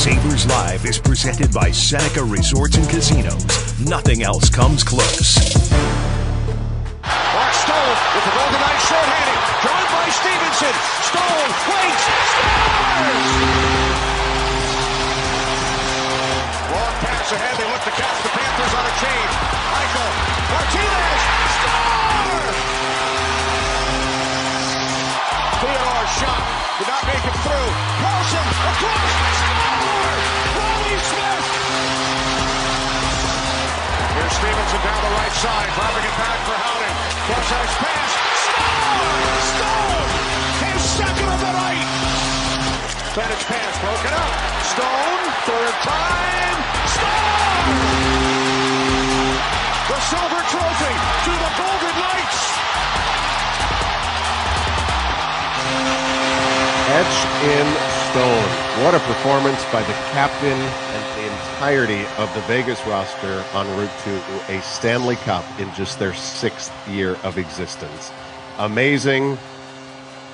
Sabres Live is presented by Seneca Resorts and Casinos. Nothing else comes close. Mark Stone with the Golden Knights shorthanded. Drawn by Stephenson. Stone waits. Scores! Long pass ahead. They look to catch the Panthers on a change. Eichel. Martinez. Score! Theodore shot. Did not make it through. Karlsson across. Stephenson down the right side, driving it back for Howden. Cross ice pass. Stone! Stone! His second of the night. Advantage pass broken up. Stone, third time. Stone! The silver trophy to the Golden Knights. Etched in stone. What a performance by the captain and the entirety of the Vegas roster en route to a Stanley Cup in just their sixth year of existence. Amazing,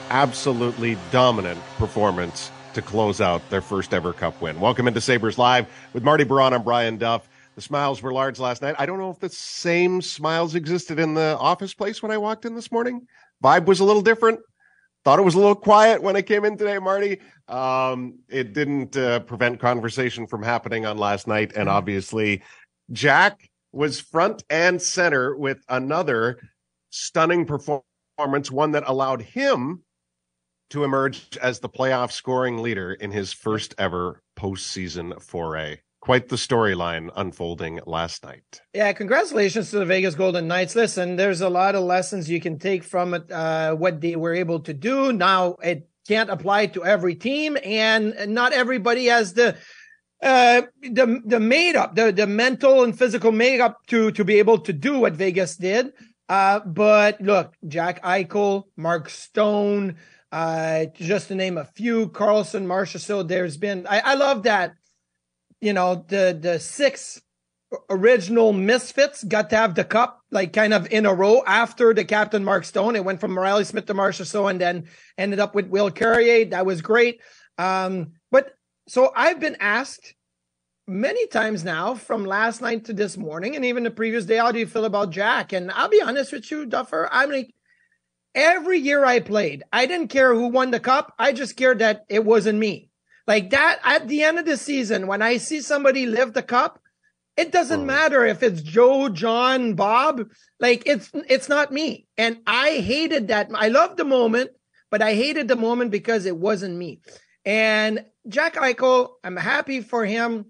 absolutely dominant performance to close out their first ever cup win. Welcome into Sabres Live with Marty Biron and Brian Duff. The smiles were large last night. I don't know if the same smiles existed in the office place when I walked in this morning. Vibe was a little different. Thought it was a little quiet when I came in today, Marty. Um, it didn't uh, prevent conversation from happening on last night. And obviously, Jack was front and center with another stunning performance, one that allowed him to emerge as the playoff scoring leader in his first ever postseason foray. Quite the storyline unfolding last night. Yeah, congratulations to the Vegas Golden Knights. Listen, there's a lot of lessons you can take from it, uh, what they were able to do. Now, it can't apply to every team, and not everybody has the uh the the made up the the mental and physical makeup to to be able to do what Vegas did uh but look Jack Eichel Mark Stone uh just to name a few Karlsson Marchessault there's been I I love that you know the the six original misfits got to have the cup like kind of in a row after the captain Mark Stone. It went from Reilly Smith to Marchessault and then ended up with Will Carrier. That was great. Um, but so I've been asked many times now from last night to this morning and even the previous day, how do you feel about Jack? And I'll be honest with you, Duffer. I'm like, every year I played, I didn't care who won the cup. I just cared that it wasn't me. Like that at the end of the season, when I see somebody lift the cup, it doesn't matter if it's Joe, John, Bob. Like it's it's not me. And I hated that. I loved the moment, but I hated the moment because it wasn't me. And Jack Eichel, I'm happy for him.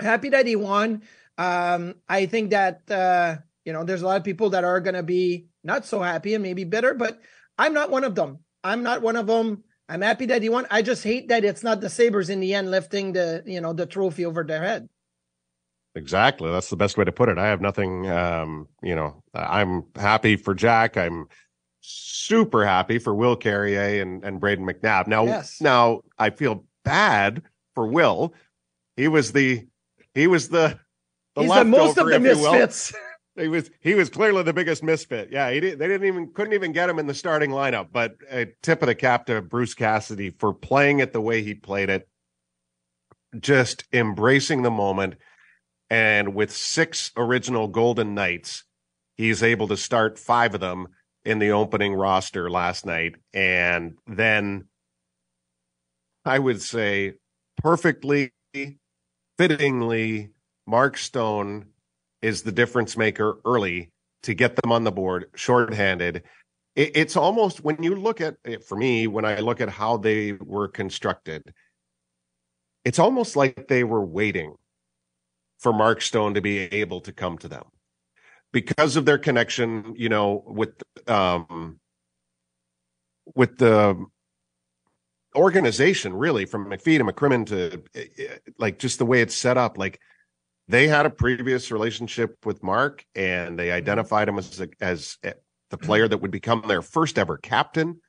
Happy that he won. Um, I think that uh, you know, there's a lot of people that are gonna be not so happy and maybe bitter, but I'm not one of them. I'm not one of them. I'm happy that he won. I just hate that it's not the Sabres in the end lifting the, you know, the trophy over their head. Exactly. That's the best way to put it. I have nothing, um, you know, I'm happy for Jack. I'm super happy for Will Carrier and, and Brayden McNabb. Now, Yes. now I feel bad for Will. He was the, he was the, the He's the most of the if you will. misfits. He was he was clearly the biggest misfit. Yeah, he did, they didn't even couldn't even get him in the starting lineup. But a tip of the cap to Bruce Cassidy for playing it the way he played it, just embracing the moment. And with six original Golden Knights, he's able to start five of them in the opening roster last night, and then I would say perfectly fittingly, Mark Stone is the difference maker early to get them on the board shorthanded. It, it's almost when you look at it for me, when I look at how they were constructed, it's almost like they were waiting for Mark Stone to be able to come to them because of their connection, you know, with um with the organization really from McPhee to McCrimmon to eh, eh, like just the way it's set up like they had a previous relationship with Mark and they mm-hmm. identified him as as the mm-hmm. player that would become their first ever captain.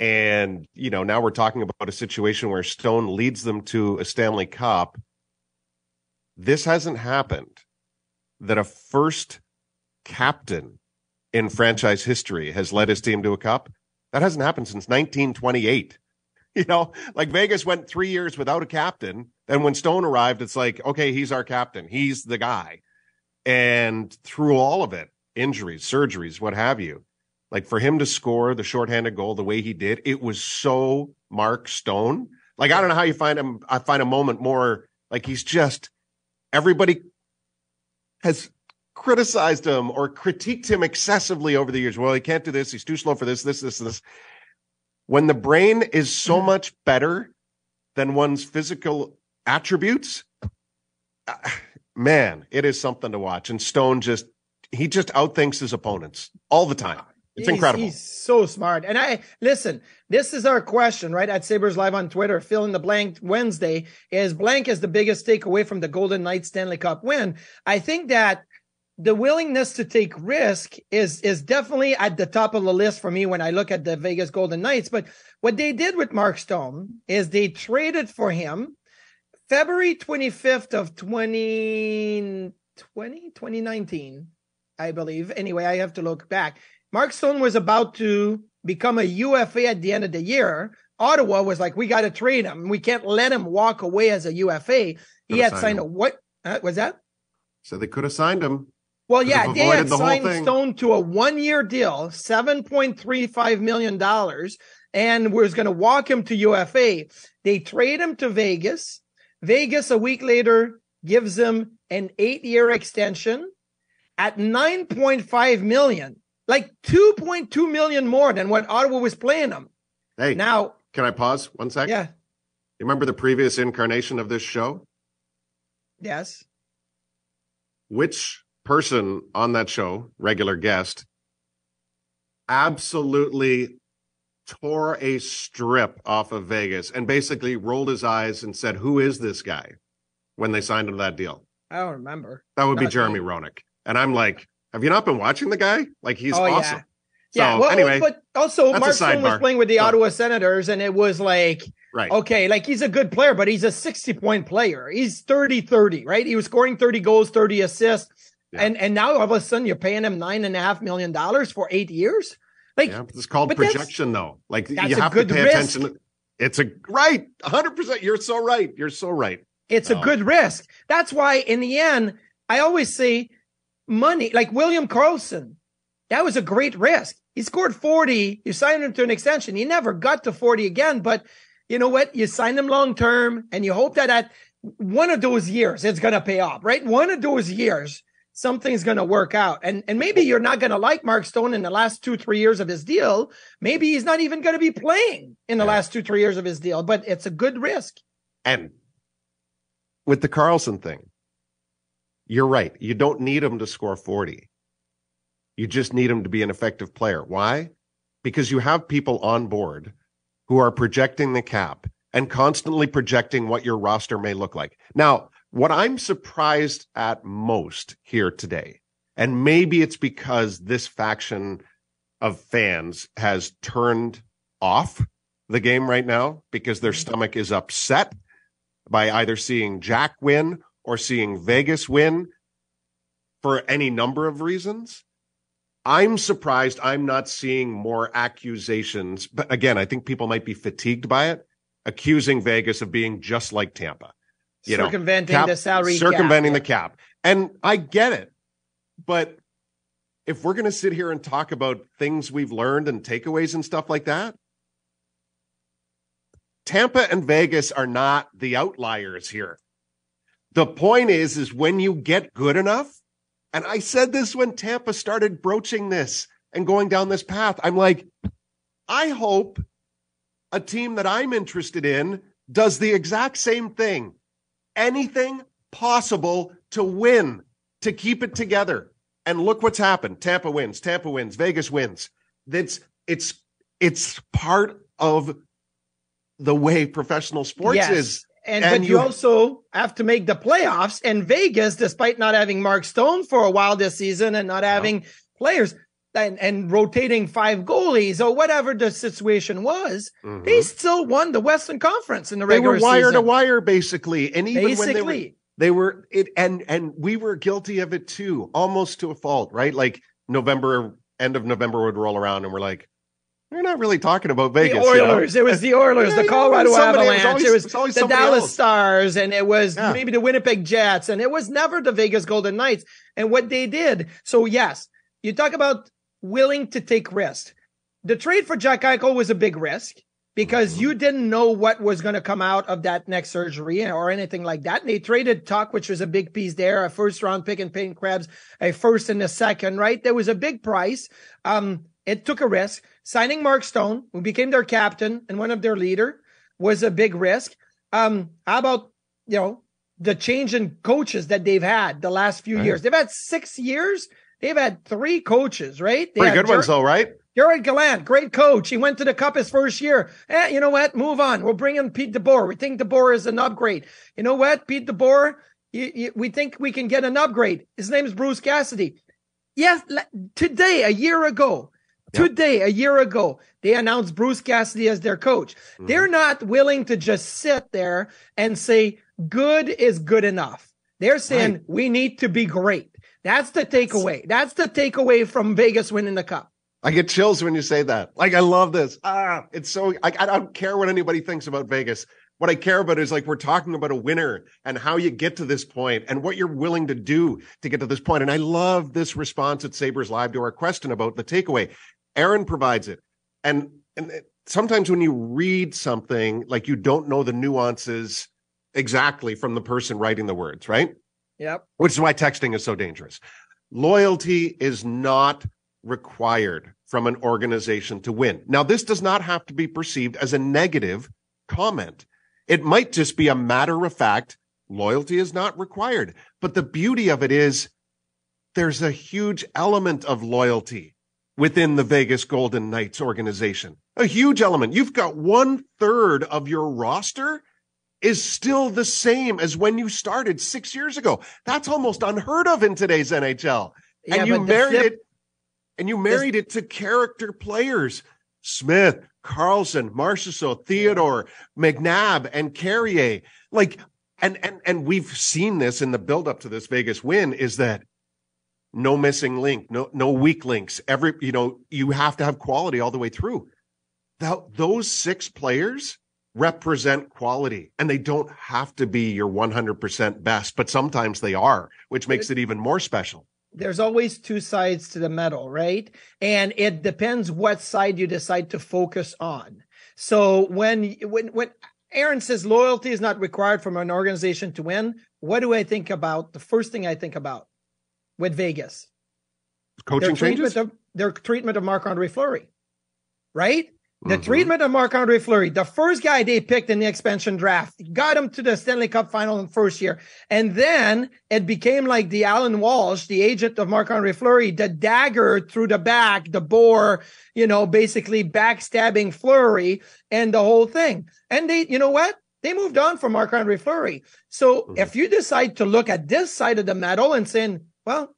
And you know now we're talking about a situation where Stone leads them to a Stanley Cup. This hasn't happened. That a first captain in franchise history has led his team to a cup that hasn't happened since 1928 You know, like Vegas went three years without a captain. Then when Stone arrived, it's like, okay, he's our captain. He's the guy. And through all of it, injuries, surgeries, what have you, like for him to score the shorthanded goal the way he did, it was so Mark Stone. Like, I don't know how you find him. I find a moment more like he's just everybody has criticized him or critiqued him excessively over the years. Well, he can't do this. He's too slow for this, this, this, this. When the brain is so Mm-hmm. much better than one's physical attributes, uh, man, it is something to watch. And Stone just, he just outthinks his opponents all the time. It's He's- incredible. He's so smart. And I listen, this is our question, right? At Sabres Live on Twitter, fill in the blank Wednesday is blank is the biggest takeaway from the Golden Knights Stanley Cup win. I think that the willingness to take risk is is definitely at the top of the list for me when I look at the Vegas Golden Knights. But what they did with Mark Stone is they traded for him February 25th of 2020, 2019, I believe. Anyway, I have to look back. Mark Stone was about to become a UFA at the end of the year. Ottawa was like, we got to trade him. We can't let him walk away as a UFA. He had signed signed a what? Uh, was that? so they could have signed him. Well, Could yeah, they had the signed. Stone to a one-year deal, seven point three five million dollars, and was going to walk him to UFA. They trade him to Vegas. Vegas a week later gives him an eight-year extension at nine point five million, like two point two million more than what Ottawa was playing him. Hey, Now, can I pause one sec? yeah, You remember the previous incarnation of this show? yes, which person on that show, regular guest, absolutely tore a strip off of Vegas and basically rolled his eyes and said, Who is this guy? when they signed him to that deal. I don't remember. That would be Jeremy me. Roenick. And I'm like, Have you not been watching the guy? Like, he's Oh, yeah. awesome. So, yeah, well, anyway, but also Mark Stone was playing with the Go. Ottawa Senators, and it was like, right. okay, like he's a good player, but he's a 60 point player. He's 30 30, right? He was scoring 30 goals, 30 assists. Yeah. And and now all of a sudden you're paying him nine and a half million dollars for eight years. Like Yeah, it's called projection, though. Like you have to pay risk. attention. It's a right, 100. percent You're so right. You're so right. it's a Oh. good risk. That's why in the end, I always say money, like William Karlsson, that was a great risk. He scored 40. You signed him to an extension. He never got to 40 again, but you know what? You sign him long term and you hope that at one of those years it's going to pay off, right? One of those years something's going to work out. And and maybe you're not going to like Mark Stone in the last 2-3 years of his deal. Maybe he's not even going to be playing in the Yeah. last 2-3 years of his deal, but it's a good risk. And with the Karlsson thing, you're right. You don't need him to score 40. You just need him to be an effective player. Why? Because you have people on board who are projecting the cap and constantly projecting what your roster may look like. Now, what I'm surprised at most here today, and maybe it's because this faction of fans has turned off the game right now because their mm-hmm. stomach is upset by either seeing Jack win or seeing Vegas win for any number of reasons. I'm surprised I'm not seeing more accusations. But again, I think people might be fatigued by it, accusing Vegas of being just like Tampa. You know, circumventing cap- the salary cap. circumventing the cap. And I get it. But if we're going to sit here and talk about things we've learned and takeaways and stuff like that, Tampa and Vegas are not the outliers here. The point is, is when you get good enough, and I said this when Tampa started broaching this and going down this path, I'm like, I hope a team that I'm interested in does the exact same thing. Anything possible to win, to keep it together. And look what's happened. Tampa wins, Tampa wins, Vegas wins. That's it's it's part of the way professional sports Yes. is. And, And but you you- also have to make the playoffs. And Vegas, despite not having Mark Stone for a while this season and not having players and, and rotating five goalies or whatever the situation was, Mhm. they still won the Western Conference in the They regular season. They were wire-to-wire basically. And even when they were they were it and and we were guilty of it too almost to a fault right like november end of november would roll around and we're like We're not really talking about Vegas. The Oilers. You know? It was the Oilers, yeah, the Colorado know, Avalanche. It was, always, it was the Dallas else. Stars, and it was yeah. maybe the Winnipeg Jets, and it was never the Vegas Golden Knights. And what they did. So yes, you talk about willing to take risk. The trade for Jack Eichel was a big risk because mm-hmm. you didn't know what was going to come out of that next surgery or anything like that. And they traded Tuch, which was a big piece there, a first round pick and Peyton Krebs, a first and a second, right? There was a big price. Um, it took a risk. Signing Mark Stone, who became their captain and one of their leader, was a big risk. Um, how about, you know, the change in coaches that they've had the last few right. years? They've had six years. They've had three coaches, right? They Pretty good ones though, right? Gerard Gallant, great coach. He went to the cup his first year. Eh, you know what? Move on. We'll bring in Pete DeBoer. We think DeBoer is an upgrade. You know what? Pete DeBoer, you, you, we think we can get an upgrade. His name is Bruce Cassidy. Yes, today, a year ago, today, a year ago, they announced Bruce Cassidy as their coach. Mm-hmm. They're not willing to just sit there and say, good is good enough. They're saying right. we need to be great. That's the takeaway. That's the takeaway from Vegas winning the cup. I get chills when you say that. Like, I love this. Ah, it's so, I, I don't care what anybody thinks about Vegas. What I care about is like, we're talking about a winner and how you get to this point and what you're willing to do to get to this point. And I love this response at Sabres Live to our question about the takeaway. Aaron provides it. And, and sometimes when you read something, like you don't know the nuances exactly from the person writing the words, right? Yep. Which is why texting is so dangerous. Loyalty is not required from an organization to win. Now, this does not have to be perceived as a negative comment. It might just be a matter of fact. Loyalty is not required. But the beauty of it is there's a huge element of loyalty within the Vegas Golden Knights organization. A huge element. You've got one third of your roster is still the same as when you started six years ago. That's almost unheard of in today's NHL. Yeah, and you married flip, it and you married it to character players. Smith, Karlsson, Marchessault, Theodore, McNabb, and Carrier. Like, and and and we've seen this in the buildup to this Vegas win is that no missing link, no no weak links. Every you know you have to have quality all the way through. That those six players represent quality, and they don't have to be your 100% best, but sometimes they are, which makes it even more special there's always two sides to the medal, right? And it depends what side you decide to focus on. So when when when Aaron says loyalty is not required from an organization to win, what do I think about? The first thing I think about with Vegas, coaching their changes, of, their treatment of Marc Andre Fleury, right? The mm-hmm. treatment of Marc Andre Fleury, the first guy they picked in the expansion draft, got him to the Stanley Cup final in the first year. And then it became like the Allan Walsh, the agent of Marc Andre Fleury, the dagger through the back, the bore, you know, basically backstabbing Fleury and the whole thing. And they, you know what? They moved on from Marc Andre Fleury. So mm-hmm. if you decide to look at this side of the medal and saying, well,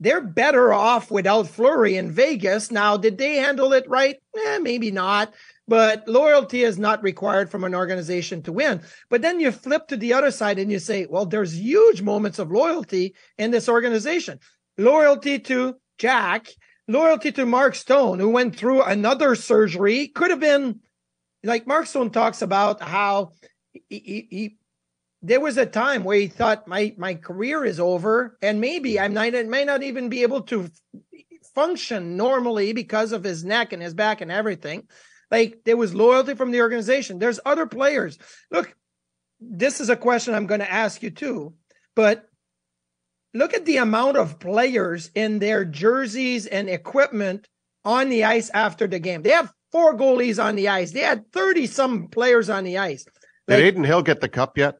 they're better off without Fleury in Vegas. Now, did they handle it right? Eh, maybe not. But loyalty is not required from an organization to win. But then you flip to the other side and you say, well, there's huge moments of loyalty in this organization. Loyalty to Jack, loyalty to Mark Stone, who went through another surgery, could have been like Mark Stone talks about how he, he, there was a time where he thought my my career is over and maybe I'm not may not even be able to function normally because of his neck and his back and everything. Like there was loyalty from the organization. There's other players. Look, this is a question I'm going to ask you too, but look at the amount of players in their jerseys and equipment on the ice after the game. They have four goalies on the ice. They had 30 some players on the ice. Like, Did Adin Hill get the cup yet?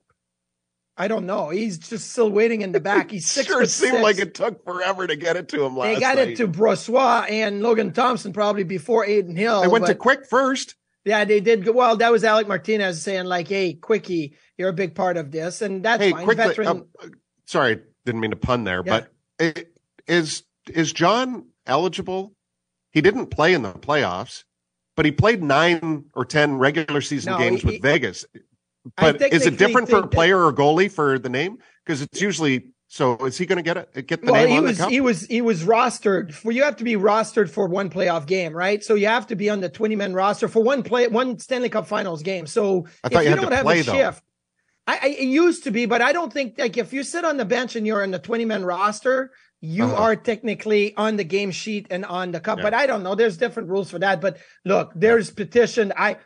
I don't know. He's just still waiting in the back. He's six. sure, it seemed six. like it took forever to get it to him last. They got night. it to Brossoit and Logan Thompson probably before Adin Hill. They went to Quick first. Yeah, they did. Go, well, that was Alec Martinez saying like, "Hey, Quickie, you're a big part of this," and that's hey, fine. Quickly, Veteran... uh, sorry, didn't mean to pun there, yeah. but is is John eligible? He didn't play in the playoffs, but he played nine or ten regular season no, games he, with Vegas. But is it different for a player or goalie for the name? Because it's usually So is he going to get it? Get the well, name he on was the cup? he was he was rostered for. You have to be rostered for one playoff game, right? So you have to be on the twenty man roster for one play one Stanley Cup Finals game. So I thought if you you, don't have play, a shift, I, I it used to be, but I don't think like if you sit on the bench and you're in the twenty man roster, you Uh-huh. are technically on the game sheet and on the cup. Yeah. But I don't know. There's different rules for that. But look, there's petition. I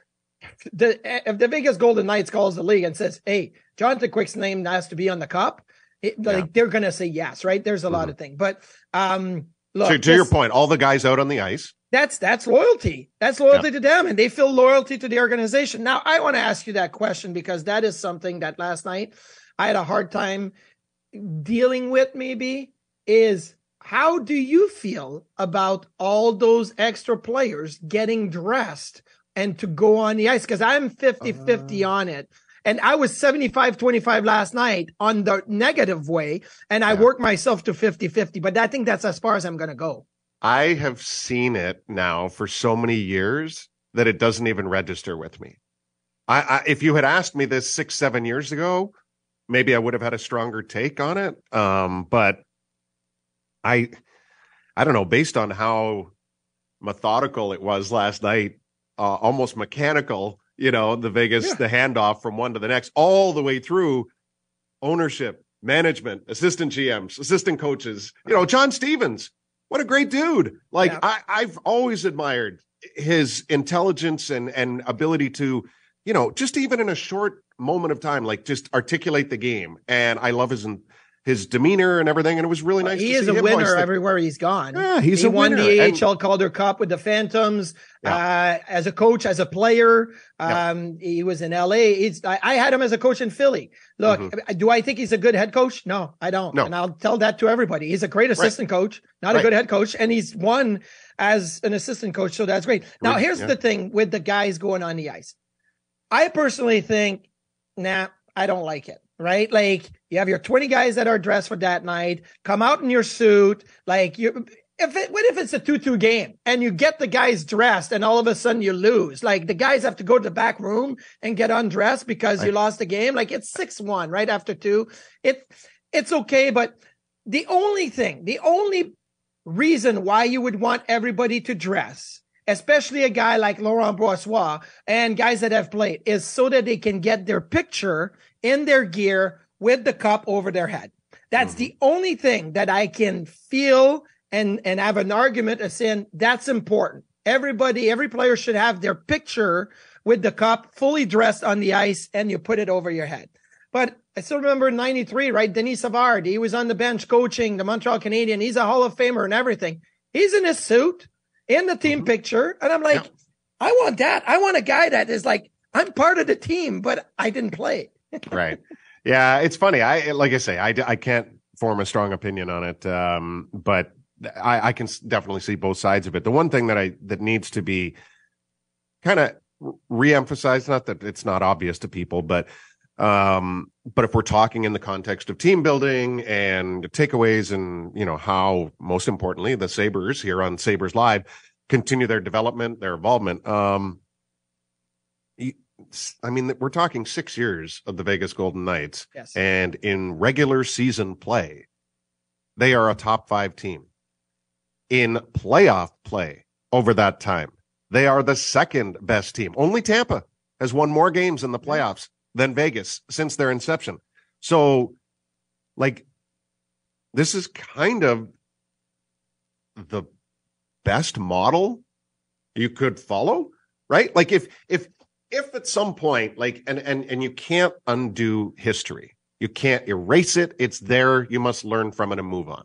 the if the Vegas Golden Knights calls the league and says, "Hey, Jonathan Quick's name has to be on the cup," it, Yeah. Mm-hmm. they're gonna say yes, right? There's a lot of things, but um, look, to, to your point, all the guys out on the ice. that's that's loyalty. That's loyalty to them, and they feel loyalty to the organization. Now, I want to ask you that question because that is something that last night I had a hard time dealing with. Maybe is how do you feel about all those extra players getting dressed and to go on the ice? Because I'm 50 50 on it. And I was 75 25 last night on the negative way, and I Yeah. worked myself to 50 50. But I think that's as far as I'm going to go. I have seen it now for so many years that it doesn't even register with me. I, I if you had asked me this six, seven years ago, maybe I would have had a stronger take on it. Um, but I I don't know, based on how methodical it was last night, uh, almost mechanical, you know, the Vegas, Yeah. the handoff from one to the next, all the way through ownership, management, assistant GMs, assistant coaches, you know, John Stevens. What a great dude. Like Yeah. I, I've always admired his intelligence and and ability to, you know, just even in a short moment of time, like just articulate the game. And I love his his demeanor and everything. And it was really nice. he to is see a him winner everywhere he's gone. Yeah, he's he a won winner. the And- AHL Calder Cup with the Phantoms uh, as a coach, as a player. Yeah. Um, He was in LA. He's, I, I had him as a coach in Philly. Look, Mhm. do I think he's a good head coach? No, I don't. No. And I'll tell that to everybody. He's a great assistant coach, not a good head coach, and he's won as an assistant coach. So that's great. Now, here's yeah. the thing with the guys going on the ice. I personally think, nah, I don't like it. Right? Like you have your 20 guys that are dressed for that night, come out in your suit, like you if it what if it's a 2-2 game and you get the guys dressed and all of a sudden you lose? Like the guys have to go to the back room and get undressed because you lost the game. Like it's 6-1 right after 2. It it's okay, but the only thing, the only reason why you would want everybody to dress, especially a guy like Laurent Brossoit and guys that have played, is so that they can get their picture in their gear with the cup over their head. That's the mm-hmm. only thing that I can feel and and have an argument of saying that's important. Everybody, every player should have their picture with the cup fully dressed on the ice and you put it over your head. But I still remember in 93, right? Denis Savard, he was on the bench coaching the Montreal Canadian. He's a Hall of Famer and everything. He's in his suit in the team mm-hmm. picture. And I'm like. I want that. I want a guy that is like, I'm part of the team, but I didn't play. right. Yeah, it's funny. I like I say, I, I can't form a strong opinion on it, um, but I, I can definitely see both sides of it. The one thing that I that needs to be kind of re-emphasized, not that it's not obvious to people, but um, but if we're talking in the context of team building and takeaways, and you know how most importantly the Sabres here on Sabres Live continue their development, their involvement. Um, I mean, we're talking six years of the Vegas Golden Knights, Yes. and in regular season play, they are a top five team. In playoff play over that time, they are the second best team. Only Tampa has won more games in the playoffs than Vegas since their inception. So, like, this is kind of the best model you could follow, right? Like if if if at some point, like and and and you can't undo history. You can't erase it. It's there. You must learn from it and move on.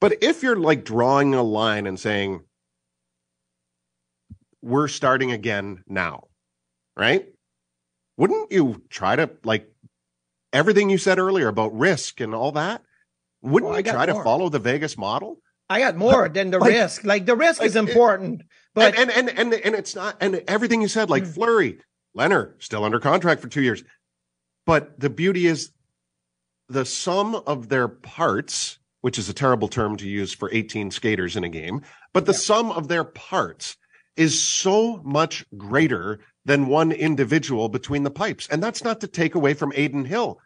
But if you're like drawing a line and saying, we're starting again now, right? Wouldn't you try to like everything you said earlier about risk and all that? Wouldn't I you try to follow the Vegas model? I got more than the Like- risk. Like the risk is like, it- important, but and, and and and and it's not and everything you said like Mm. Fleury, Leonard still under contract for 2 years. But the beauty is the sum of their parts, which is a terrible term to use for 18 skaters in a game, but the Yeah. sum of their parts is so much greater than one individual between the pipes. And that's not to take away from Adin Hill.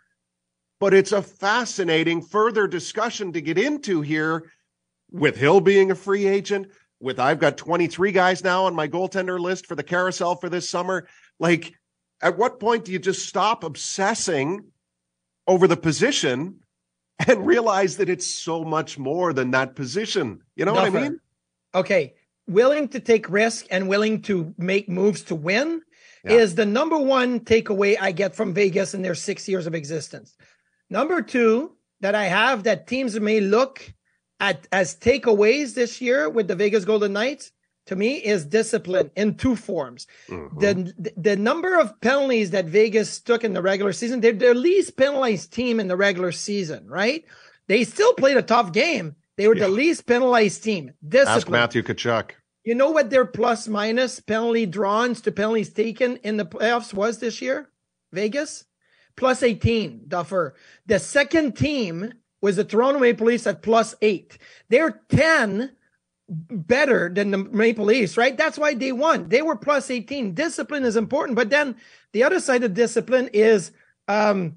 but it's a fascinating further discussion to get into here with Hill being a free agent, with I've got 23 guys now on my goaltender list for the carousel for this summer. Like, at what point do you just stop obsessing over the position and realize that it's so much more than that position? You know what I mean? Okay. Willing to take risk and willing to make moves to win yeah. is the number one takeaway I get from Vegas in their six years of existence. Number two, that I have that teams may look at as takeaways this year with the Vegas Golden Knights to me is discipline in two forms. Mm-hmm. The the number of penalties that Vegas took in the regular season, they're the least penalized team in the regular season, right? They still played a tough game. They were yeah. the least penalized team. Discipline. Ask Matthew Tkachuk. You know what their plus minus penalty drawns to penalties taken in the playoffs was this year? Vegas? Plus 18, Duffer. The second team was the Toronto Maple Leafs at plus eight. They're 10 better than the Maple Leafs, right? That's why they won. They were plus 18. Discipline is important. But then the other side of discipline is um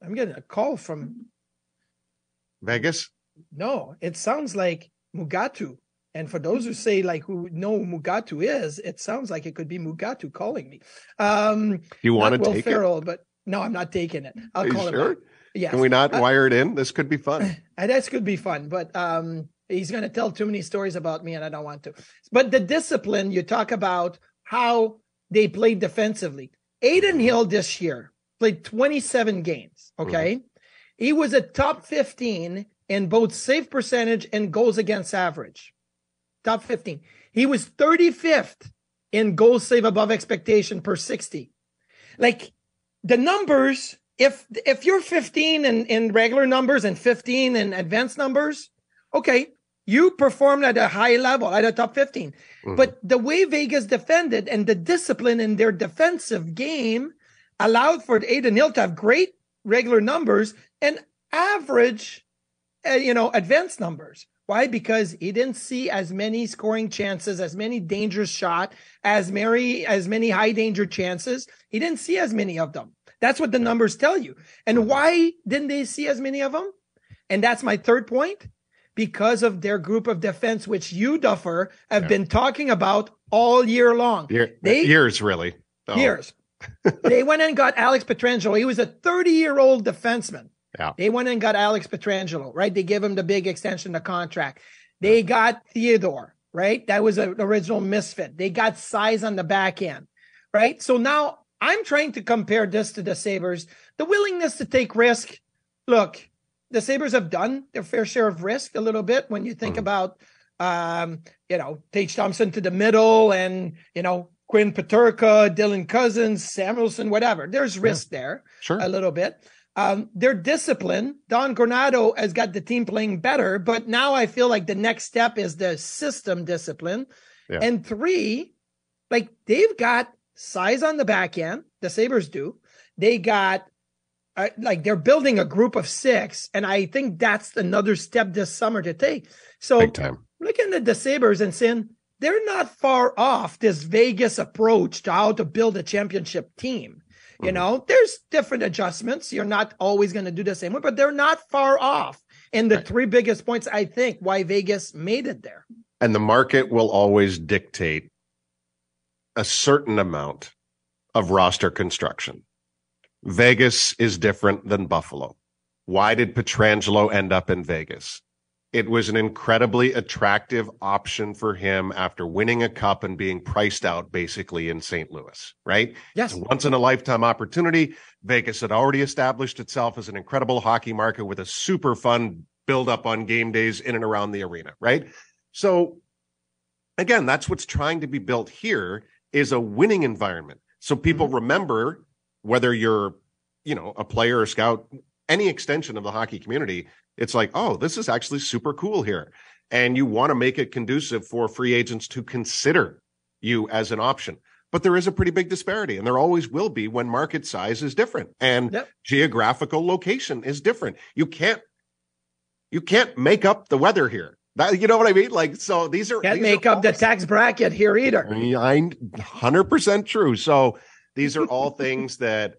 I'm getting a call from Vegas. No, it sounds like Mugatu. And for those who say like who know who Mugatu is, it sounds like it could be Mugatu calling me. Um you want to take Ferrell, it? but no, I'm not taking it. I'll Are call sure? him. Yes. Can we not uh, wire it in? This could be fun. this could be fun, but um, he's going to tell too many stories about me, and I don't want to. But the discipline you talk about how they played defensively. Adin Hill this year played 27 games. Okay, mm-hmm. he was a top 15 in both save percentage and goals against average. Top 15. He was 35th in goals save above expectation per 60. Like the numbers if if you're 15 in, in regular numbers and 15 in advanced numbers, okay, you performed at a high level at a top 15. Mm-hmm. But the way Vegas defended and the discipline in their defensive game allowed for Adin Hill to have great regular numbers and average, uh, you know, advanced numbers. Why? Because he didn't see as many scoring chances, as many dangerous shot, as many as many high danger chances. He didn't see as many of them. That's what the numbers tell you. And mm-hmm. why didn't they see as many of them? And that's my third point. Because of their group of defense, which you, Duffer, have yeah. been talking about all year long. Year, they, years, really. Oh. Years. they went and got Alex Pietrangelo. He was a 30 year old defenseman. Yeah. They went and got Alex Pietrangelo, right? They give him the big extension of the contract. They got Theodore, right? That was an original misfit. They got size on the back end, right? So now I'm trying to compare this to the Sabres. The willingness to take risk. Look, the Sabres have done their fair share of risk a little bit when you think mm. about, um, you know, Tage Thompson to the middle and, you know, Quinn Peterka, Dylan Cozens, Samuelsson, whatever. There's risk yeah. there sure. a little bit. Um, their discipline, Don Granato has got the team playing better, but now I feel like the next step is the system discipline. Yeah. And three, like they've got size on the back end. The Sabres do. They got uh, like they're building a group of six, and I think that's another step this summer to take. So looking at the Sabres and saying they're not far off this Vegas approach to how to build a championship team. You mm-hmm. know, there's different adjustments. You're not always going to do the same way, but they're not far off. And the right. three biggest points, I think, why Vegas made it there. And the market will always dictate a certain amount of roster construction. Vegas is different than Buffalo. Why did Pietrangelo end up in Vegas? It was an incredibly attractive option for him after winning a cup and being priced out basically in St. Louis, right? Yes. once in a lifetime opportunity. Vegas had already established itself as an incredible hockey market with a super fun build up on game days in and around the arena, right? So again, that's what's trying to be built here is a winning environment. So people mm-hmm. remember whether you're, you know, a player or scout, any extension of the hockey community, it's like, oh, this is actually super cool here. And you want to make it conducive for free agents to consider you as an option. But there is a pretty big disparity, and there always will be when market size is different and yep. geographical location is different. You can't you can't make up the weather here. That, you know what I mean? Like, so these are can't these make are up the tax bracket here either. I hundred percent true. So these are all things that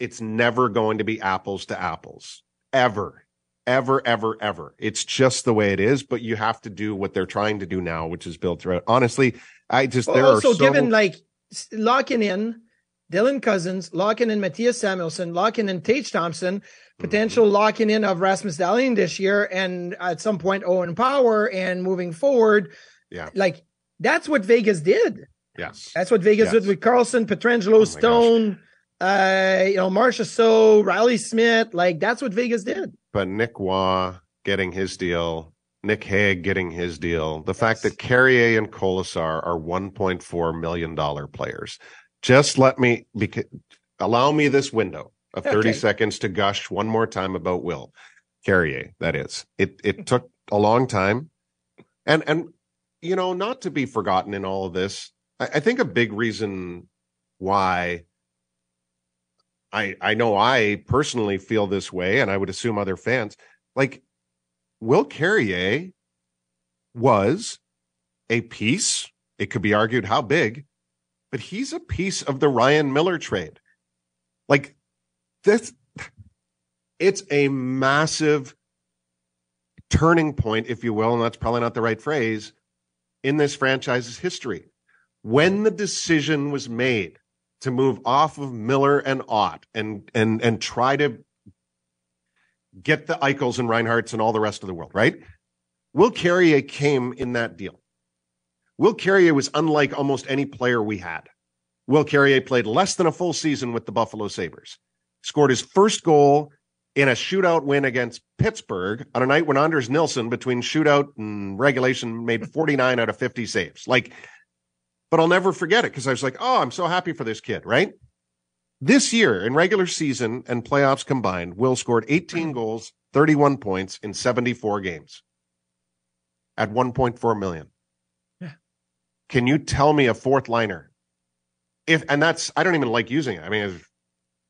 it's never going to be apples to apples ever ever, ever, ever. It's just the way it is. But you have to do what they're trying to do now, which is build throughout. Honestly, I just there also are so given like locking in Dylan Cozens, locking in Mattias Samuelsson, locking in Tage Thompson, potential mm-hmm. locking in of Rasmus Dahlin this year, and at some point Owen Power, and moving forward, yeah, like that's what Vegas did. Yes, that's what Vegas yes. did with Karlsson, Pietrangelo, oh Stone. Gosh uh, you know, Marcia So, Reilly Smith, like that's what Vegas did. But Nick Waugh getting his deal, Nick Hague getting his deal, the yes. fact that Carrier and Kolesar are $1.4 million players. Just let me beca- allow me this window of 30 okay. seconds to gush one more time about Will Carrier. That is, it, it hmm. took a long time. And, and, you know, not to be forgotten in all of this, I, I think a big reason why I I know I personally feel this way, and I would assume other fans like Will Carrier was a piece. It could be argued how big, but he's a piece of the Ryan Miller trade. Like this, it's a massive turning point, if you will, and that's probably not the right phrase in this franchise's history. When the decision was made to move off of Miller and Ott and and and try to get the Eichels and Reinharts and all the rest of the world, right? Will Carrier came in that deal. Will Carrier was unlike almost any player we had. Will Carrier played less than a full season with the Buffalo Sabres, scored his first goal in a shootout win against Pittsburgh on a night when Anders Nilsson, between shootout and regulation, made 49 out of 50 saves. Like but I'll never forget it because I was like, oh, I'm so happy for this kid, right? This year in regular season and playoffs combined, Will scored 18 goals, 31 points in 74 games at 1.4 million. Yeah. Can you tell me a fourth liner? If and that's I don't even like using it. I mean,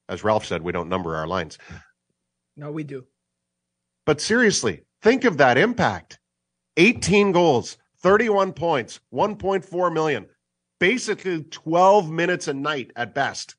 as, Ralph said, we don't number our lines. No, we do. But seriously, think of that impact. 18 goals, 31 points, 1.4 million basically 12 minutes a night at best.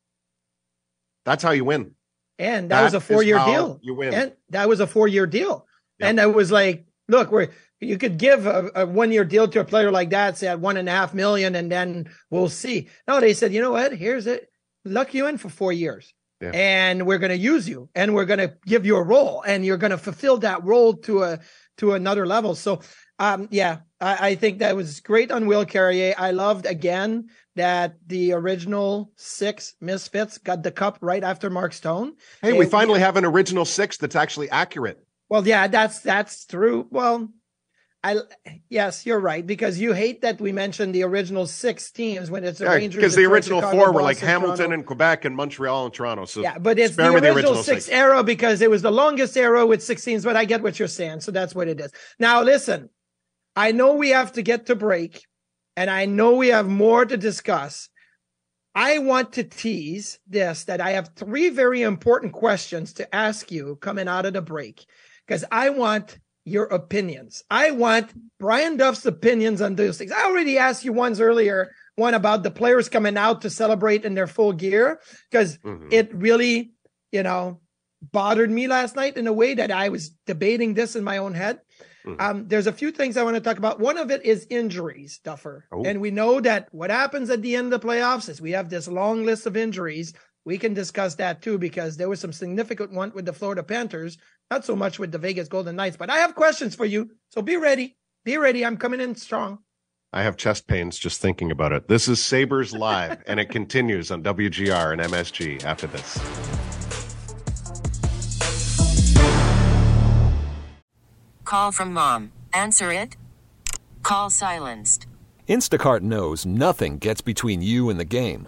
That's how you win. And that, that was a four year deal. You win. And that was a four year deal. Yep. And I was like, look, where you could give a, a one year deal to a player like that, say at one and a half million, and then we'll see. No, they said, you know what? Here's it. Lock you in for four years. Yeah. And we're going to use you and we're going to give you a role and you're going to fulfill that role to a, to another level. So um, yeah, I, I, think that was great on Will Carrier. I loved again that the original six Misfits got the cup right after Mark Stone. Hey, we finally have an original six that's actually accurate. Well, yeah, that's that's true. Well, I yes, you're right because you hate that we mentioned the original six teams when it's the yeah, Rangers. Because the original Chicago, four were like Hamilton Toronto. and Quebec and Montreal and Toronto. So yeah, but it's the original, the original, six, six era because it was the longest era with six teams. But I get what you're saying, so that's what it is. Now listen, I know we have to get to break, and I know we have more to discuss. I want to tease this that I have three very important questions to ask you coming out of the break because I want your opinions. I want Brian Duff's opinions on those things. I already asked you once earlier, one about the players coming out to celebrate in their full gear because mm-hmm. it really, you know, bothered me last night in a way that I was debating this in my own head. Mm-hmm. Um, there's a few things I want to talk about. One of it is injuries, Duffer. Oh. And we know that what happens at the end of the playoffs is we have this long list of injuries. We can discuss that too because there was some significant one with the Florida Panthers, not so much with the Vegas Golden Knights. But I have questions for you. So be ready. Be ready. I'm coming in strong. I have chest pains just thinking about it. This is Sabres Live, and it continues on WGR and MSG after this. Call from mom. Answer it. Call silenced. Instacart knows nothing gets between you and the game.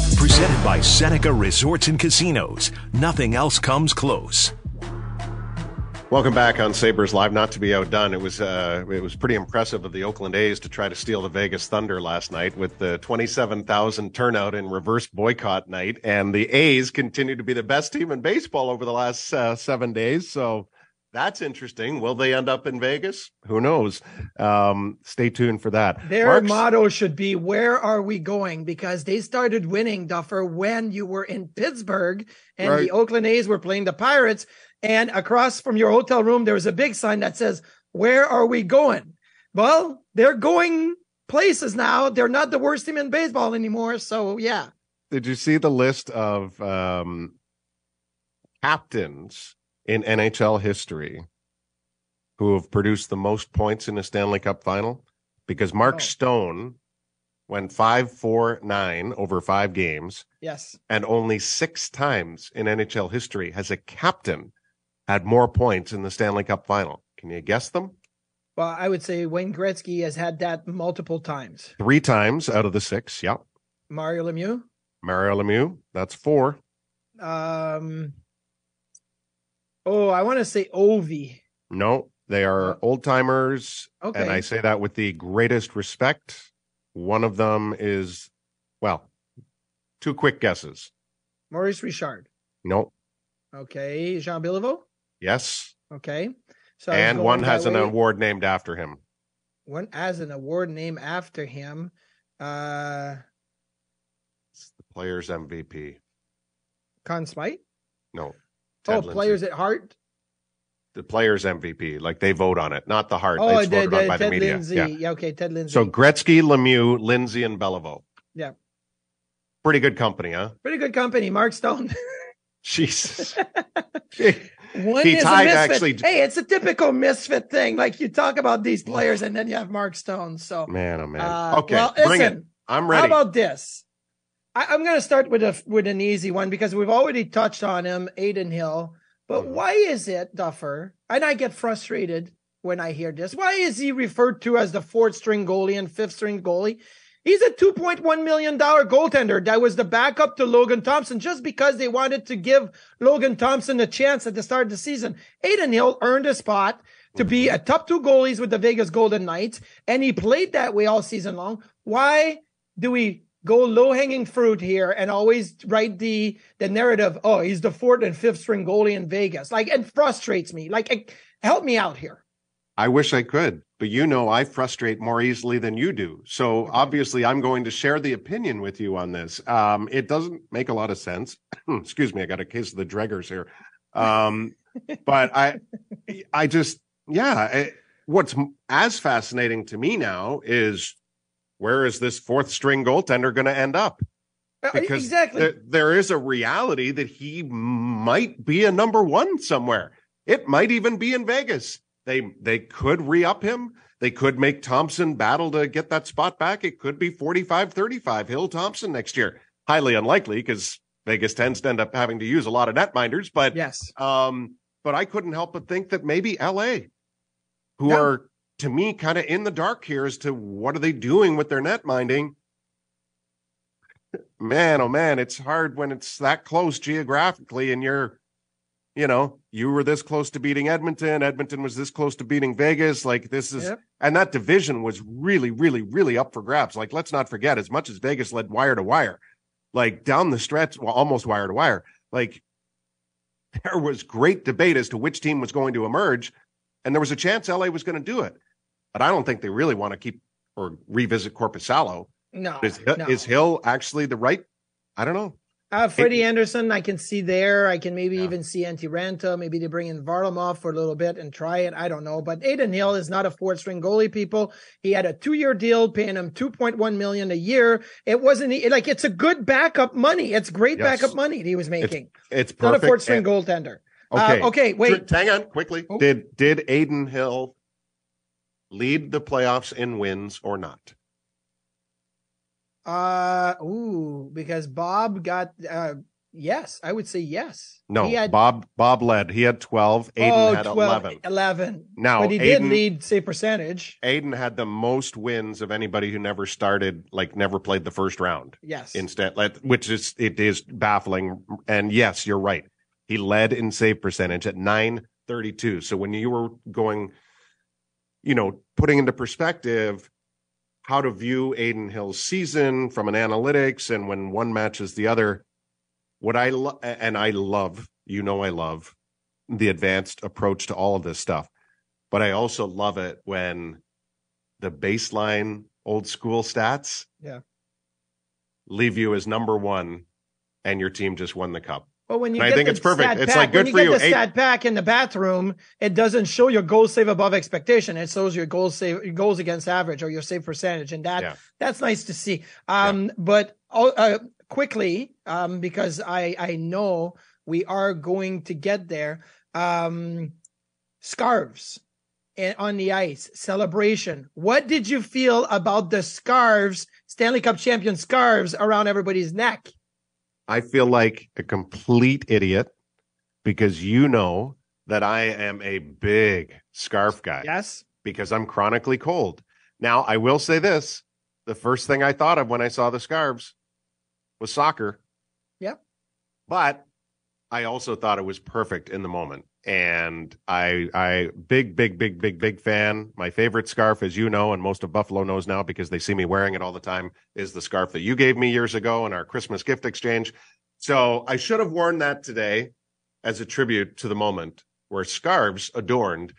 presented by. Seneca Resorts and Casinos. Nothing else comes close. Welcome back on Sabres Live. Not to be outdone, it was uh, it was pretty impressive of the Oakland A's to try to steal the Vegas Thunder last night with the twenty seven thousand turnout in reverse boycott night, and the A's continue to be the best team in baseball over the last uh, seven days. So that's interesting. Will they end up in Vegas? Who knows? Um, stay tuned for that. Their Mark's- motto should be "Where are we going?" Because they started winning Duffer when you were in Pittsburgh and Right. the Oakland A's were playing the Pirates. And across from your hotel room, there was a big sign that says, "Where are we going?" Well, they're going places now. They're not the worst team in baseball anymore. So yeah, Did you see the list of um, captains in NHL history who have produced the most points in a Stanley Cup final? Because Mark Oh. Stone went five, four, nine over five games, yes. and only six times in NHL history has a captain had more points in the Stanley Cup final. Can you guess them? Well, I would say Wayne Gretzky has had that multiple times. Three times out of the six. Yep. Mario Lemieux. Mario Lemieux, that's four. Um. Oh, I want to say Ovi. No, they are old timers. Okay. And I say that with the greatest respect. One of them is, well, two quick guesses. Maurice Richard. No, Okay. Jean Béliveau. yes. Okay. So and one has an way. award named after him. One has an award named after him. Uh, It's the player's MVP. Conn Smythe. No. Oh, Lindsay. players at heart. The player's MVP. Like they vote on it, not the heart. Oh, it's the, voted on the, by the Ted media. Lindsay. Yeah. Yeah. Okay, Ted Lindsay. So Gretzky, Lemieux, Lindsay, and Beliveau. Yeah. Pretty good company, huh? pretty good company. Mark Stone. Jesus. One He is tied a misfit. actually- Hey, it's a typical misfit thing. Like you talk about these players, and then you have Mark Stone. So man, oh man. Uh, okay, well, bring it. listen, I'm ready. How about this? I, I'm going to start with a with an easy one because we've already touched on him, Adin Hill. But Mhm. why is it, Duffer? And I get frustrated when I hear this. Why is he referred to as the fourth string goalie and fifth string goalie? He's a $2.1 million goaltender that was the backup to Logan Thompson just because they wanted to give Logan Thompson a chance at the start of the season. Adin Hill earned a spot to be a top two goalies with the Vegas Golden Knights, and he played that way all season long. Why do we go low hanging fruit here and always write the the narrative? Oh, he's the fourth and fifth string goalie in Vegas. Like it frustrates me. Like it, help me out here. I wish I could, but you know I frustrate more easily than you do. So obviously I'm going to share the opinion with you on this. Um, it doesn't make a lot of sense. Excuse me, I got a case of the Dreggers here. Um, but I, I just, yeah. It, what's as fascinating to me now is where is this fourth string goaltender going to end up? Because Uh, exactly. there- there is a reality that he might be a number one somewhere. It might even be in Vegas. They they could re-up him. They could make Thompson battle to get that spot back. It could be 45-35 Hill Thompson next year. Highly unlikely because Vegas tends to end up having to use a lot of netminders, but yes. um, but I couldn't help but think that maybe LA, who Yeah. are to me kind of in the dark here as to what are they doing with their net minding. Man, oh man, it's hard when it's that close geographically and you're, you know, you were this close to beating Edmonton. Edmonton was this close to beating Vegas. Like this is, Yep. and that division was really, really, really up for grabs. Like, let's not forget, as much as Vegas led wire to wire, like down the stretch, well, almost wire to wire, like there was great debate as to which team was going to emerge, and there was a chance LA was going to do it. But I don't think they really want to keep or revisit Korpisalo. No. Is, no. is Hill actually the right? I don't know. Uh, Freddie Andersen, I can see there. I can maybe Yeah. even see Antti Raanta. Maybe they bring in Varlamov for a little bit and try it. I don't know. But Adin Hill is not a fourth string goalie, people. He had a two year deal paying him 2.1 million a year. It wasn't like it's a good backup money. It's great Yes. backup money that he was making. It's not a fourth string And- goaltender. Okay. Uh, okay, wait. Hang on quickly. Oh. Did did Adin Hill lead the playoffs in wins or not? Uh, ooh, because Bob got, uh, yes, I would say yes. No. He had, Bob Bob led. He had 12. Adin oh, had 12, 11. 11. Now, but he did lead save percentage. Adin had the most wins of anybody who never started, like never played the first round. Yes. Instead, which is it is baffling. And yes, you're right. He led in save percentage at 9 32. So when you were going, you know, putting into perspective how to view Adin Hill's season from an analytics and when one matches the other, what I lo- and I love, you know, I love the advanced approach to all of this stuff, but I also love it when the baseline old school stats, Yeah. leave you as number one, and your team just won the cup. But when you And I get think the it's perfect. stat It's pack- like, good when for you. you. Get the Eight- stat pack in the bathroom, it doesn't show your goal save above expectation. It shows your goals save, your goals against average, or your save percentage, and that Yeah. that's nice to see. Um, but uh, quickly, um, because I I know we are going to get there. Um, scarves and on the ice celebration. What did you feel about the scarves, Stanley Cup champion scarves around everybody's neck? I feel like a complete idiot because you know that I am a big scarf guy Yes. because I'm chronically cold. Now, I will say this the first thing I thought of when I saw the scarves was soccer. Yep. But I also thought it was perfect in the moment. And I, I, big, big, big, big, big fan. My favorite scarf, as you know, and most of Buffalo knows now because they see me wearing it all the time, is the scarf that you gave me years ago in our Christmas gift exchange. So I should have worn that today as a tribute to the moment where scarves adorned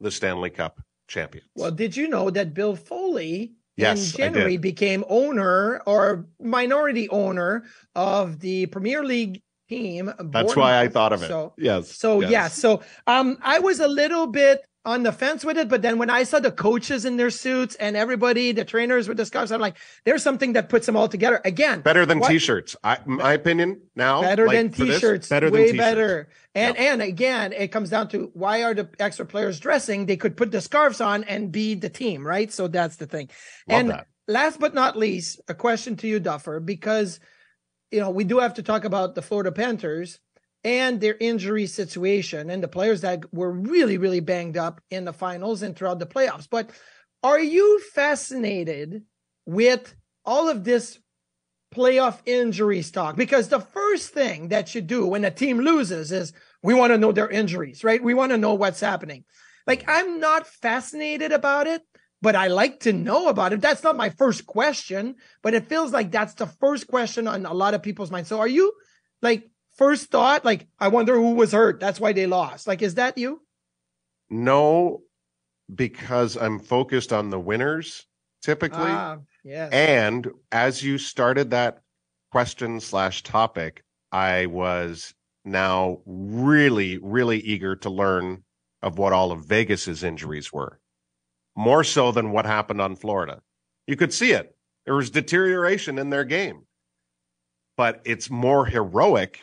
the Stanley Cup champions. Well, did you know that Bill Foley Yes, in January became owner or minority owner of the Premier League team? That's why I thought of it. So, yes. so yes. yeah, so um, I was a little bit on the fence with it, but then when I saw the coaches in their suits and everybody, the trainers with the scarves, I'm like, there's something that puts them all together. Again, Better than what- t-shirts. I, my opinion now. better like, than t-shirts better way than t-shirts. Way better and and again it comes down to why are the extra players dressing they could put the scarves on and be the team right so that's the thing Love and that. last but not least a question to you duffer because you know we do have to talk about the florida panthers and their injury situation and the players that were really really banged up in the finals and throughout the playoffs but are you fascinated with all of this playoff injuries talk because the first thing that you do when a team loses is we want to know their injuries, right? We want to know what's happening. Like I'm not fascinated about it, but I like to know about it. That's not my first question, but it feels like that's the first question on a lot of people's minds. So are you like first thought like I wonder who was hurt? That's why they lost. Like is that you? No, because I'm focused on the winners typically. Ah, yes. And as you started that question slash topic, I was now really, really eager to learn of what all of Vegas's injuries were, more so than what happened on Florida. You could see it. There was deterioration in their game, but it's more heroic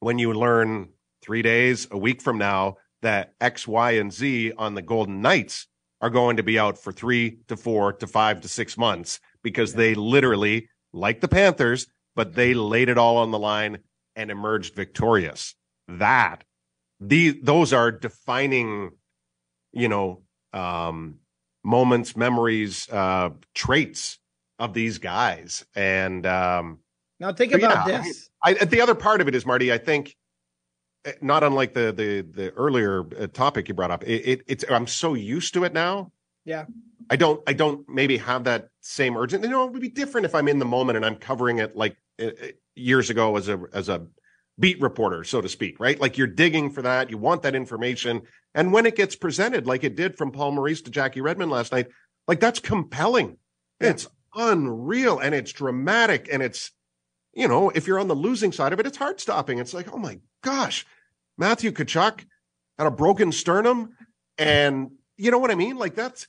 when you learn three days, a week from now, that X, Y, and Z on the Golden Knights are going to be out for three to four to five to six months because they literally, like the Panthers, but they laid it all on the line and emerged victorious. That the those are defining, you know, um, moments, memories, uh, traits of these guys. And um, now think about yeah, this. I, the other part of it is Marty. I think eh, not unlike the the the earlier uh, topic you brought up. It, it, it's I'm so used to it now. Yeah. I don't I don't maybe have that same urgent. You know, it would be different if I'm in the moment and I'm covering it like uh, uh, years ago as a as a beat reporter, so to speak. Right, like you're digging for that. You want that information, and when it gets presented, like it did from Paul Maurice to Jackie Redmond last night, like that's compelling. Yeah. It's unreal and it's dramatic and it's you know, if you're on the losing side of it, it's heart stopping. It's like, oh my gosh, Matthew Tkachuk had a broken sternum. And you know what I mean? Like that's,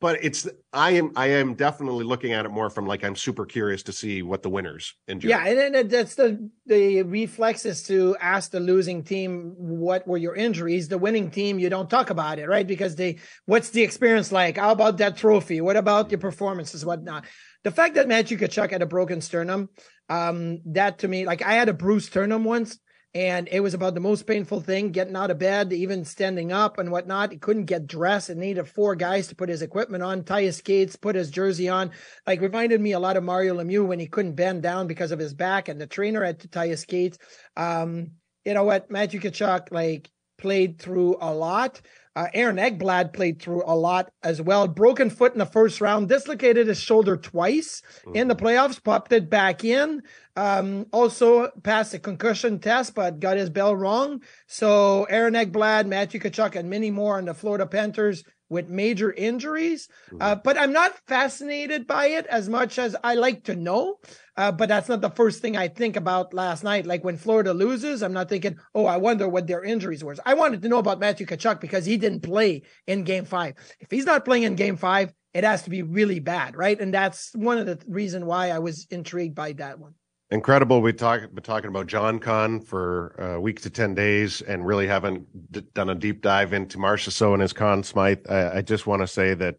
but it's, I am, I am definitely looking at it more from like, I'm super curious to see what the winners injured. Yeah, and then that's the the reflex is to ask the losing team what were your injuries. The winning team, you don't talk about it, right? Because they, what's the experience like? How about that trophy? What about your performances? Whatnot. The fact that Matthew Tkachuk had a broken sternum, um, that to me, like I had a bruised sternum once, and it was about the most painful thing getting out of bed, even standing up and whatnot. He couldn't get dressed and needed four guys to put his equipment on, tie his skates, put his jersey on. Like reminded me a lot of Mario Lemieux when he couldn't bend down because of his back and the trainer had to tie his skates. Um, you know what, Matthew Tkachuk, like played through a lot. Uh, Aaron Ekblad played through a lot as well. Broken foot in the first round, dislocated his shoulder twice mm. in the playoffs, popped it back in. Um, also passed a concussion test, but got his bell wrong. So Aaron Ekblad, Matthew Tkachuk, and many more on the Florida Panthers with major injuries. Uh, but I'm not fascinated by it as much as I like to know. Uh, but that's not the first thing I think about last night. Like when Florida loses, I'm not thinking, oh, I wonder what their injuries were. I wanted to know about Matthew Tkachuk because he didn't play in game five. If he's not playing in game five, it has to be really bad, right? And that's one of the reason why I was intrigued by that one. Incredible. We talk been talking about John Con for uh, a week to ten days, and really haven't d- done a deep dive into Marchessault and his Conn Smythe. I, I just want to say that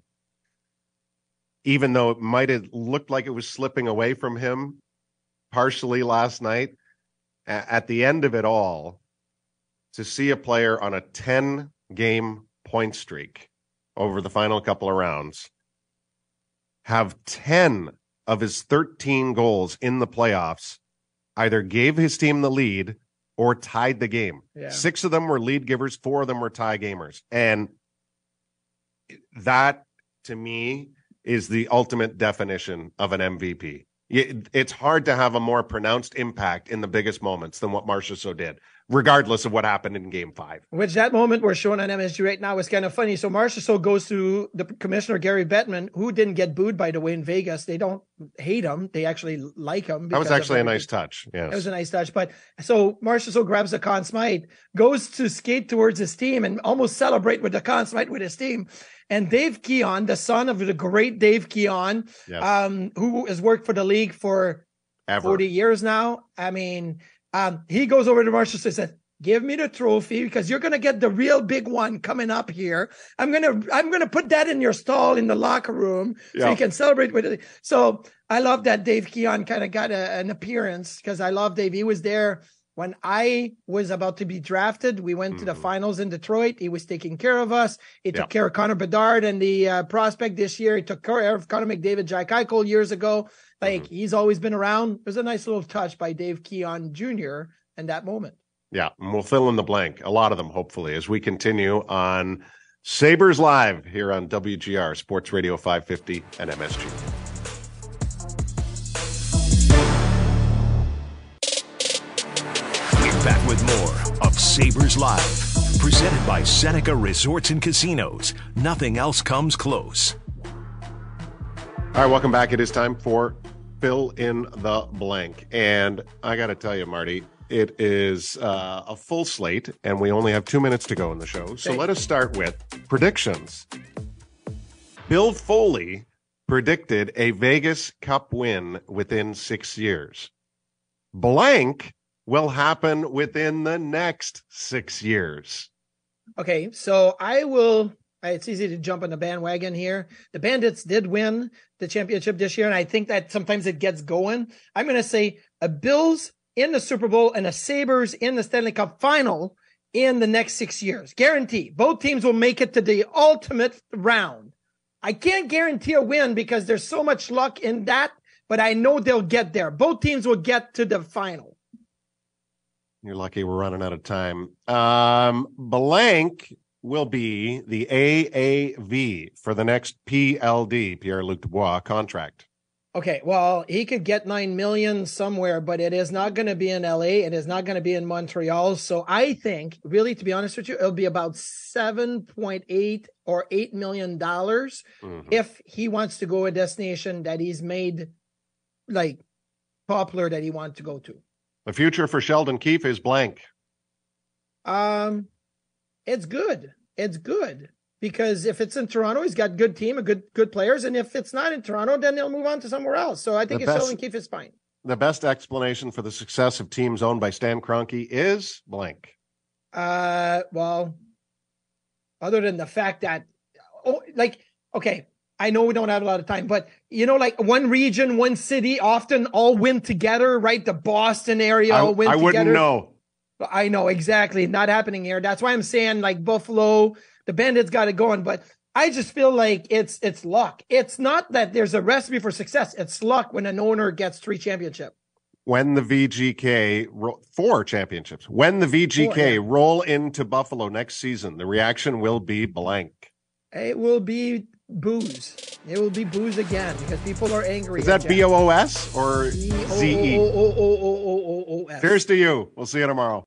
even though it might have looked like it was slipping away from him partially last night, at the end of it all, to see a player on a 10 game point streak over the final couple of rounds have 10 of his 13 goals in the playoffs either gave his team the lead or tied the game. Yeah. Six of them were lead givers, four of them were tie gamers. And that to me is the ultimate definition of an MVP. It's hard to have a more pronounced impact in the biggest moments than what Marchessault did regardless of what happened in game five. Which that moment we're showing on MSG right now is kind of funny. So Marchessault goes to the commissioner, Gary Bettman, who didn't get booed, by the way, in Vegas. They don't hate him. They actually like him. That was actually a nice touch. Yeah, It was a nice touch. But so Marchessault grabs the Conn Smythe, goes to skate towards his team and almost celebrate with the Conn Smythe with his team. And Dave Keon, the son of the great Dave Keon, yes. um, who has worked for the league for Ever. 40 years now. I mean, um, he goes over to Marshall and says, give me the trophy because you're going to get the real big one coming up here. I'm going to, I'm going to put that in your stall in the locker room so you can celebrate with it. So I love that Dave Keon kind of got a, an appearance because I love Dave. He was there when I was about to be drafted. We went mm-hmm. to the mm-hmm. finals in Detroit. He was taking care of us. He took care of Connor Bedard and the uh, prospect this year. He took care of Connor McDavid, Jack Eichel years ago. Like mm-hmm. he's always been around. It was a nice little touch by Dave Keon Jr. in that moment. Yeah, and we'll fill in the blank, a lot of them, hopefully, as we continue on Sabres Live here on WGR Sports Radio 550 and MSG. We're back with more of Sabres Live, presented by Seneca Resorts and Casinos. Nothing else comes close. All right, welcome back. It is time for fill in the blank. And I got to tell you, Marty, it is uh, a full slate, and we only have two minutes to go in the show. So let us start with predictions. Bill Foley predicted a Vegas Cup win within six years. Blank will happen within the next six years. Okay, so I will it's easy to jump on the bandwagon here. The Bandits did win the championship this year, and I think that sometimes it gets going. I'm going to say a Bills in the Super Bowl and a Sabres in the Stanley Cup final in the next six years. Guarantee. Both teams will make it to the ultimate round. I can't guarantee a win because there's so much luck in that, but I know they'll get there. Both teams will get to the final. You're lucky we're running out of time. Um, blank will be the AAV for the next PLD, Pierre Luc Dubois contract. Okay, well, he could get 9 million somewhere, but it is not going to be in LA. It is not going to be in Montreal. So I think, really, to be honest with you, it'll be about 7.8 or 8 million dollars mm-hmm. if he wants to go a destination that he's made like popular that he wants to go to. The future for Sheldon Keefe is blank. Um, it's good. It's good because if it's in Toronto, he's got good team, a good good players, and if it's not in Toronto, then they'll move on to somewhere else. So I think the Sheldon Keefe is fine. The best explanation for the success of teams owned by Stan Kroenke is blank. Uh, well, other than the fact that, oh, like, okay, I know we don't have a lot of time, but you know, like one region, one city, often all win together, right? The Boston area I, win together. I wouldn't know. I know exactly not happening here. That's why I'm saying like Buffalo, the Bandits got it going, but I just feel like it's it's luck. It's not that there's a recipe for success. It's luck when an owner gets three championship. When the VGK ro- four championships, when the VGK four, yeah. roll into Buffalo next season, the reaction will be blank. It will be booze. It will be booze again because people are angry. Is that B O O S or Z E? Cheers to you. We'll see you tomorrow.